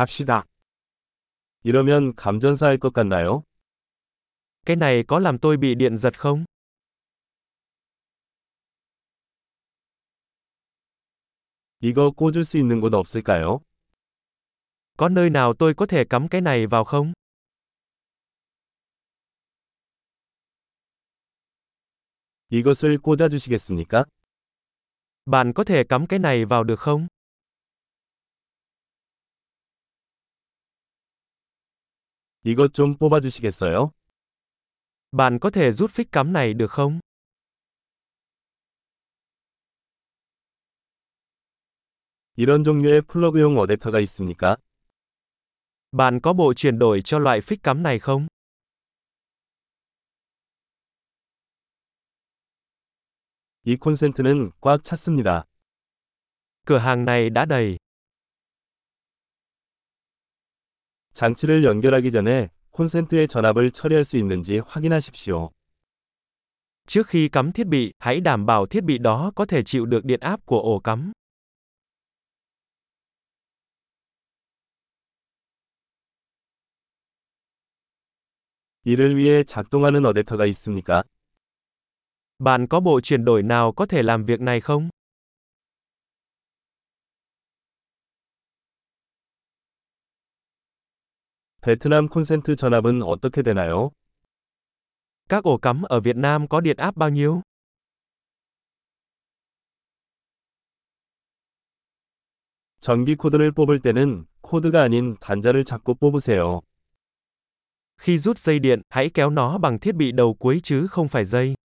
갑시다. 이러면 감전사할 것 같나요? Cái này có làm tôi bị điện giật không? 이거 꽂을 수 있는 곳 없을까요? Có nơi nào tôi có thể cắm cái này vào không? 이것을 꽂아 주시겠습니까? Bạn có thể cắm cái này vào được không? 이것 좀 뽑아 주시겠어요? Bạn có thể rút phích cắm này được không? 이런 종류의 플러그용 어댑터가 있습니까? Bạn có bộ chuyển đổi cho loại phích cắm này không? 이 콘센트는 꽉 찼습니다. Cửa hàng này đã đầy. 장치를 연결하기 전에 콘센트의 전압을 처리할 수 있는지 확인하십시오. Trước khi cắm thiết bị, hãy đảm bảo thiết bị đó có thể chịu được điện áp của ổ cắm. 이를 위해 작동하는 어댑터가 있습니까? Bạn có bộ chuyển đổi nào có thể làm việc này không? 베트남 콘센트 전압은 어떻게 되나요? Các ổ cắm ở Việt Nam có điện áp bao nhiêu? 전기 코드를 뽑을 때는 코드가 아닌 단자를 잡고 뽑으세요. Khi rút dây điện, hãy kéo nó bằng thiết bị đầu cuối chứ không phải dây.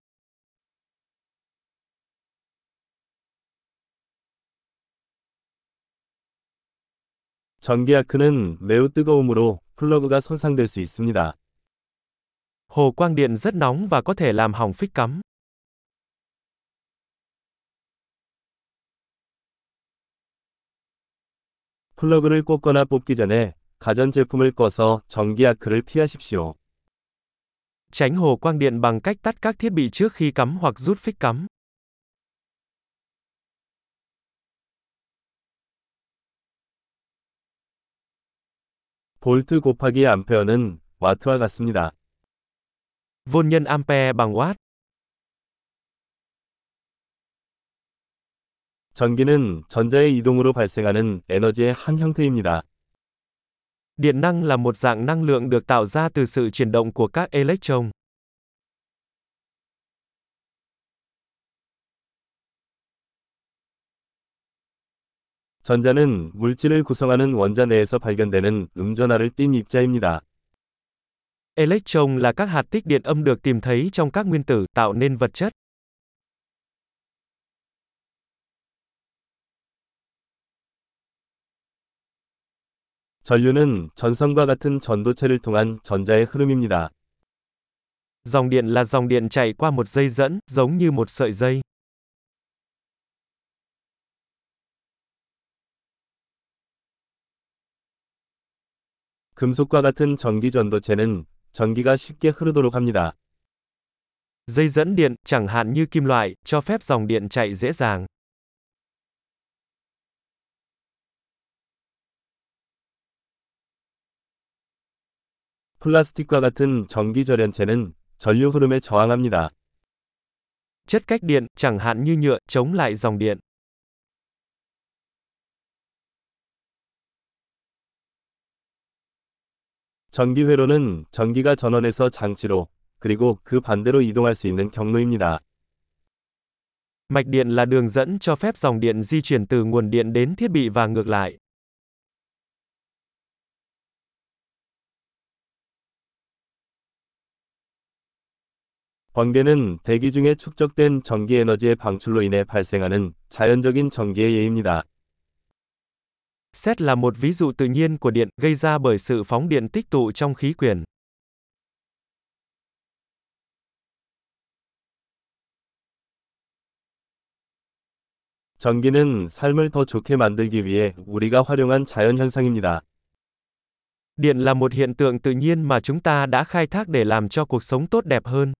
전기 아크는 매우 뜨거우므로 플러그가 손상될 수 있습니다. Hồ quang điện rất nóng và có thể làm hỏng phích cắm. 플러그를 꽂거나 뽑기 전에 가전제품을 꺼서 전기 아크를 피하십시오. Tránh hồ quang điện bằng cách tắt các thiết bị trước khi cắm hoặc rút phích cắm. 볼트 곱하기 암페어는 와트와 같습니다. Vôn nhân ampere bằng watt. 전기는 전자의 이동으로 발생하는 에너지의 한 형태입니다. Điện năng là một dạng năng lượng được tạo ra từ sự chuyển động của các electron. 전자는 물질을 구성하는 원자 내에서 발견되는 음전하를 띤 입자입니다. Electron là các hạt tích điện âm được tìm thấy trong các nguyên tử, tạo nên vật chất. 전류는 전선과 같은 전도체를 통한 전자의 흐름입니다. Dòng điện là dòng điện chạy qua một dây dẫn, giống như một sợi dây. 금속과 같은 전기 전도체는 전기가 쉽게 흐르도록 합니다. Dây dẫn điện, chẳng hạn như kim loại, cho phép dòng điện chạy dễ dàng. 플라스틱과 같은 전기 절연체는 전류 흐름에 저항합니다. Chất cách điện, chẳng hạn như nhựa, chống lại dòng điện. 전기 회로는 전기가 전원에서 장치로 그리고 그 반대로 이동할 수 있는 경로입니다. Mạch điện là đường dẫn cho phép dòng điện di chuyển từ nguồn điện đến thiết bị và ngược lại. 번개는 대기 중에 축적된 전기 에너지의 방출로 인해 발생하는 자연적인 전기의 예입니다. Xét là một ví dụ tự nhiên của điện, gây ra bởi sự phóng điện tích tụ trong khí quyển. 전기는 삶을 더 좋게 만들기 위해 우리가 활용한 자연 현상입니다. Điện là một hiện tượng tự nhiên mà chúng ta đã khai thác để làm cho cuộc sống tốt đẹp hơn.